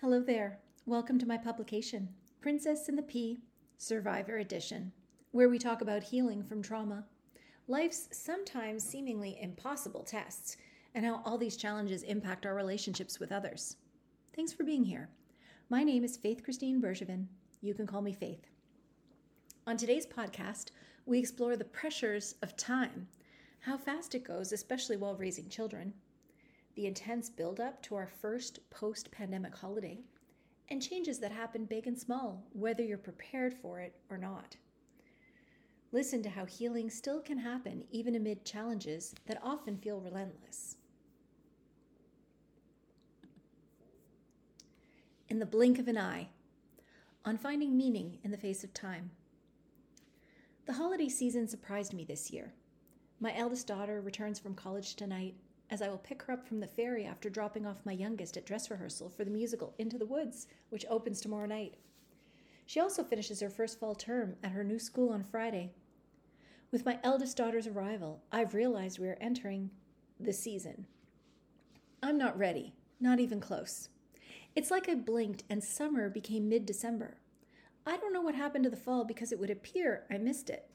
Hello there. Welcome to my publication, Princess and the Pea Survivor Edition, where we talk about healing from trauma, life's sometimes seemingly impossible tests, and how all these challenges impact our relationships with others. Thanks for being here. My name is Faith Christine Bergevin. You can call me Faith. On today's podcast, we explore the pressures of time, how fast it goes, especially while raising children, the intense buildup to our first post pandemic holiday, and changes that happen big and small, whether you're prepared for it or not. Listen to how healing still can happen even amid challenges that often feel relentless. In the blink of an eye, on finding meaning in the face of time. The holiday season surprised me this year. My eldest daughter returns from college tonight, as I will pick her up from the ferry after dropping off my youngest at dress rehearsal for the musical Into the Woods, which opens tomorrow night. She also finishes her first fall term at her new school on Friday. With my eldest daughter's arrival, I've realized we are entering the season. I'm not ready, not even close. It's like I blinked and summer became mid December. I don't know what happened to the fall because it would appear I missed it.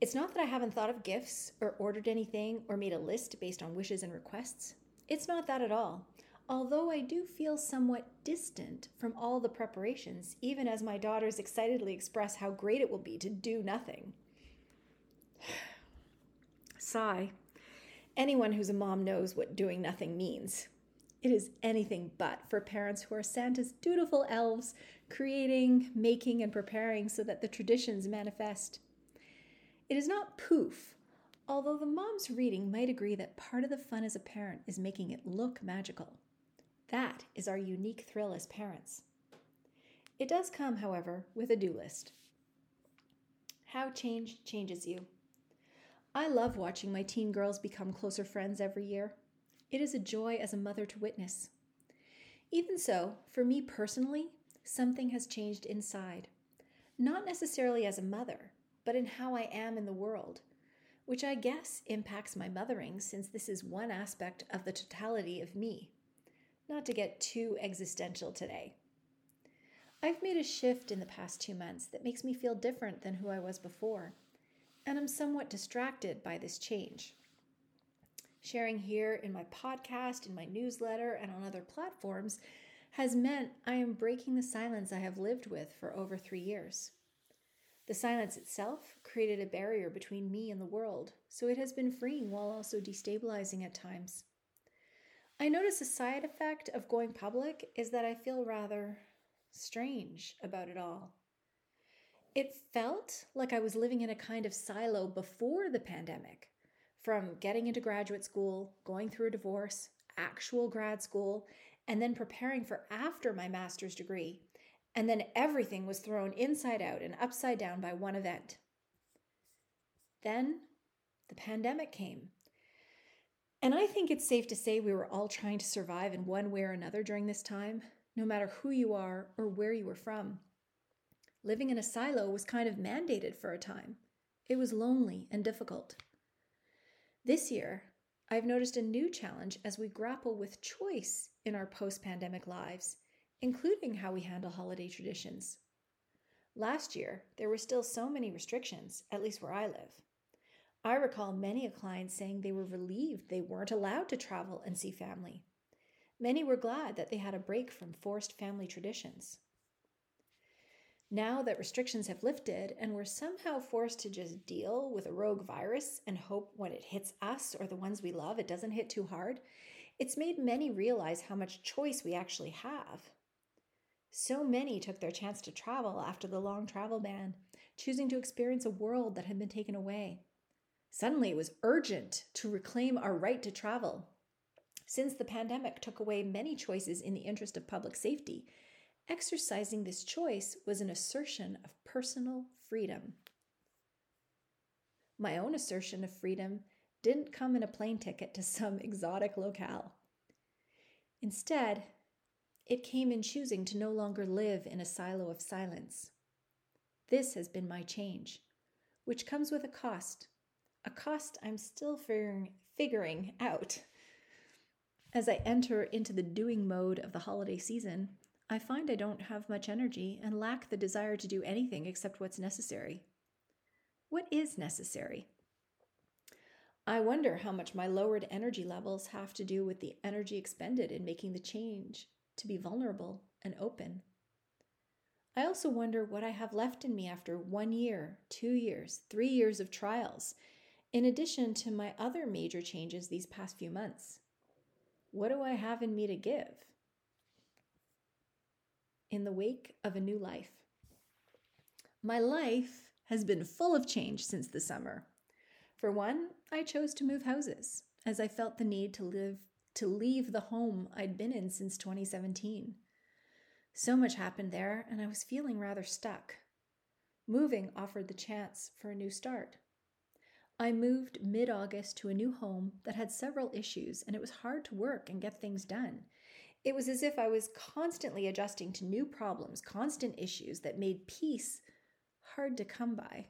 It's not that I haven't thought of gifts or ordered anything or made a list based on wishes and requests. It's not that at all. Although I do feel somewhat distant from all the preparations, even as my daughters excitedly express how great it will be to do nothing. Sigh. Anyone who's a mom knows what doing nothing means. It is anything but for parents who are Santa's dutiful elves, creating, making, and preparing so that the traditions manifest. It is not poof, although the moms reading might agree that part of the fun as a parent is making it look magical. That is our unique thrill as parents. It does come, however, with a do list. How change changes you. I love watching my teen girls become closer friends every year. It is a joy as a mother to witness. Even so, for me personally, something has changed inside. Not necessarily as a mother, but in how I am in the world, which I guess impacts my mothering since this is one aspect of the totality of me. Not to get too existential today. I've made a shift in the past two months that makes me feel different than who I was before, and I'm somewhat distracted by this change. Sharing here in my podcast, in my newsletter, and on other platforms has meant I am breaking the silence I have lived with for over three years. The silence itself created a barrier between me and the world, so it has been freeing while also destabilizing at times. I notice a side effect of going public is that I feel rather strange about it all. It felt like I was living in a kind of silo before the pandemic, from getting into graduate school, going through a divorce, actual grad school, and then preparing for after my master's degree and then everything was thrown inside out and upside down by one event. Then the pandemic came. And I think it's safe to say we were all trying to survive in one way or another during this time, no matter who you are or where you were from. Living in a silo was kind of mandated for a time. It was lonely and difficult. This year, I've noticed a new challenge as we grapple with choice in our post pandemic lives including how we handle holiday traditions. Last year, there were still so many restrictions, at least where I live. I recall many a client saying they were relieved they weren't allowed to travel and see family. Many were glad that they had a break from forced family traditions. Now that restrictions have lifted and we're somehow forced to just deal with a rogue virus and hope when it hits us or the ones we love it doesn't hit too hard, it's made many realize how much choice we actually have. So many took their chance to travel after the long travel ban, choosing to experience a world that had been taken away. Suddenly, it was urgent to reclaim our right to travel. Since the pandemic took away many choices in the interest of public safety, exercising this choice was an assertion of personal freedom. My own assertion of freedom didn't come in a plane ticket to some exotic locale. Instead, it came in choosing to no longer live in a silo of silence. This has been my change, which comes with a cost, a cost I'm still figuring, figuring out. As I enter into the doing mode of the holiday season, I find I don't have much energy and lack the desire to do anything except what's necessary. What is necessary? I wonder how much my lowered energy levels have to do with the energy expended in making the change to be vulnerable and open. I also wonder what I have left in me after one year, two years, three years of trials, in addition to my other major changes these past few months. What do I have in me to give? In the wake of a new life. My life has been full of change since the summer. For one, I chose to move houses as I felt the need to live to leave the home I'd been in since 2017. So much happened there, and I was feeling rather stuck. Moving offered the chance for a new start. I moved mid August to a new home that had several issues, and it was hard to work and get things done. It was as if I was constantly adjusting to new problems, constant issues that made peace hard to come by.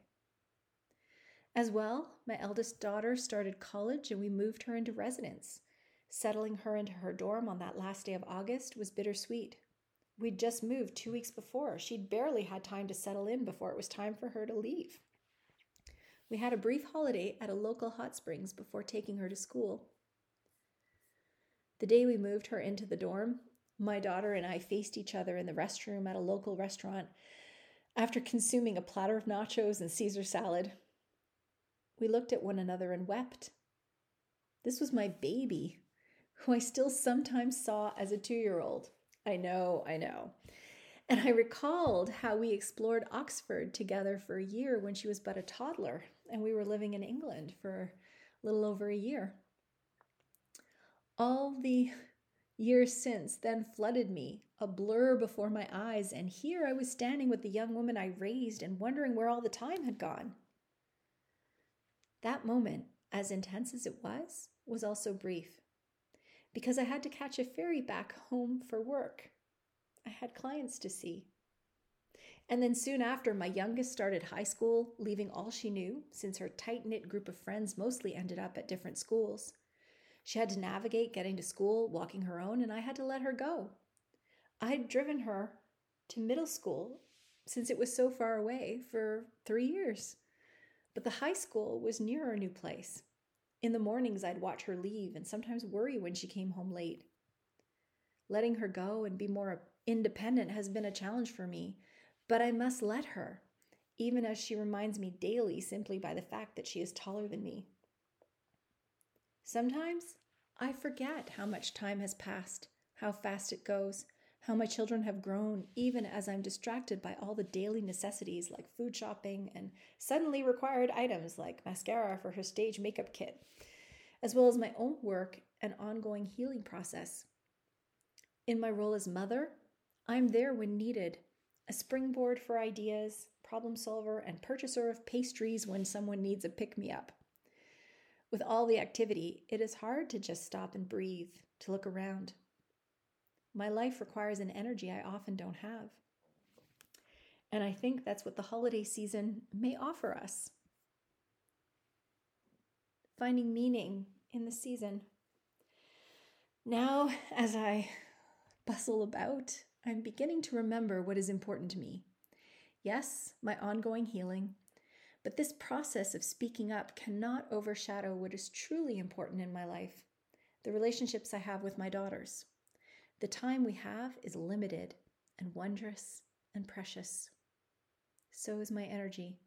As well, my eldest daughter started college and we moved her into residence. Settling her into her dorm on that last day of August was bittersweet. We'd just moved two weeks before. She'd barely had time to settle in before it was time for her to leave. We had a brief holiday at a local hot springs before taking her to school. The day we moved her into the dorm, my daughter and I faced each other in the restroom at a local restaurant after consuming a platter of nachos and Caesar salad. We looked at one another and wept. This was my baby, who I still sometimes saw as a two year old. I know, I know. And I recalled how we explored Oxford together for a year when she was but a toddler, and we were living in England for a little over a year. All the years since then flooded me, a blur before my eyes, and here I was standing with the young woman I raised and wondering where all the time had gone. That moment, as intense as it was, was also brief because I had to catch a ferry back home for work. I had clients to see. And then soon after, my youngest started high school, leaving all she knew, since her tight knit group of friends mostly ended up at different schools. She had to navigate getting to school, walking her own, and I had to let her go. I had driven her to middle school since it was so far away for three years. But the high school was near our new place. In the mornings, I'd watch her leave and sometimes worry when she came home late. Letting her go and be more independent has been a challenge for me, but I must let her, even as she reminds me daily simply by the fact that she is taller than me. Sometimes I forget how much time has passed, how fast it goes, how my children have grown, even as I'm distracted by all the daily necessities like food shopping and suddenly required items like mascara for her stage makeup kit, as well as my own work and ongoing healing process. In my role as mother, I'm there when needed, a springboard for ideas, problem solver, and purchaser of pastries when someone needs a pick me up. With all the activity, it is hard to just stop and breathe, to look around. My life requires an energy I often don't have. And I think that's what the holiday season may offer us. Finding meaning in the season. Now, as I bustle about, I'm beginning to remember what is important to me. Yes, my ongoing healing, but this process of speaking up cannot overshadow what is truly important in my life the relationships I have with my daughters. The time we have is limited and wondrous and precious. So is my energy.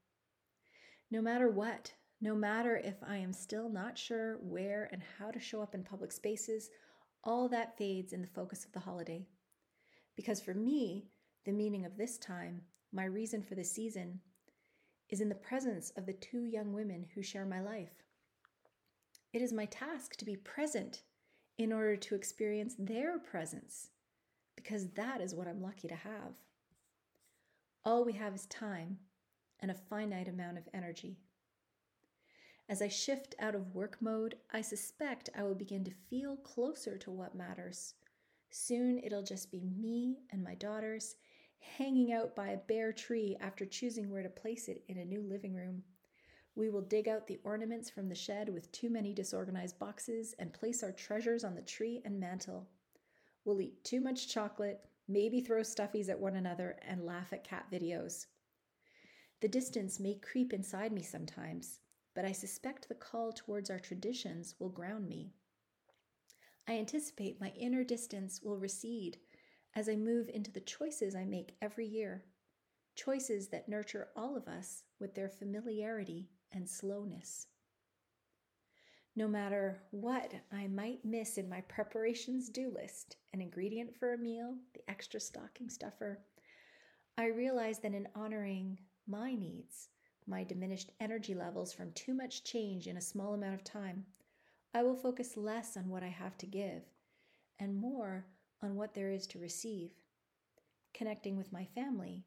No matter what, no matter if I am still not sure where and how to show up in public spaces, all that fades in the focus of the holiday. Because for me, the meaning of this time, my reason for the season, is in the presence of the two young women who share my life. It is my task to be present in order to experience their presence, because that is what I'm lucky to have. All we have is time and a finite amount of energy. As I shift out of work mode, I suspect I will begin to feel closer to what matters. Soon it'll just be me and my daughters hanging out by a bare tree after choosing where to place it in a new living room We will dig out the ornaments from the shed with too many disorganized boxes and place our treasures on the tree and mantle. We'll eat too much chocolate, maybe throw stuffies at one another, and laugh at cat videos. The distance may creep inside me sometimes, but I suspect the call towards our traditions will ground me. I anticipate my inner distance will recede as I move into the choices I make every year, choices that nurture all of us with their familiarity and slowness. No matter what I might miss in my preparations do list, an ingredient for a meal, the extra stocking stuffer, I realize that in honoring my needs, my diminished energy levels from too much change in a small amount of time, I will focus less on what I have to give and more on what there is to receive, connecting with my family,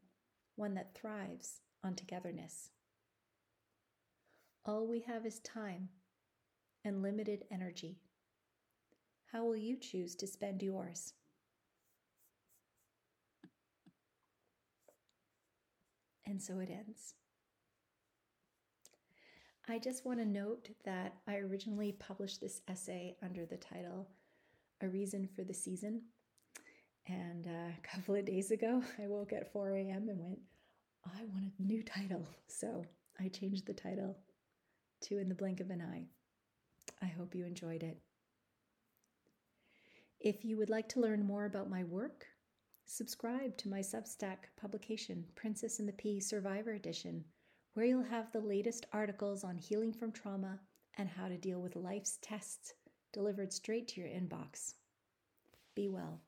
one that thrives on togetherness. All we have is time and limited energy. How will you choose to spend yours? And so it ends. I just want to note that I originally published this essay under the title A Reason for the Season. And uh, a couple of days ago, I woke at 4 a.m. and went, I want a new title. So I changed the title to In the Blink of an Eye. I hope you enjoyed it. If you would like to learn more about my work, subscribe to my Substack publication, Princess and the Pea Survivor Edition, where you'll have the latest articles on healing from trauma and how to deal with life's tests delivered straight to your inbox. Be well.